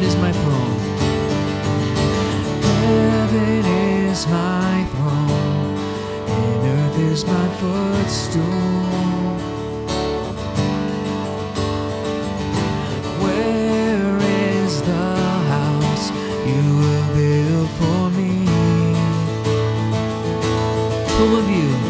Heaven is my throne. Heaven is my throne, and earth is my footstool. Where is the house you will build for me? Full of you.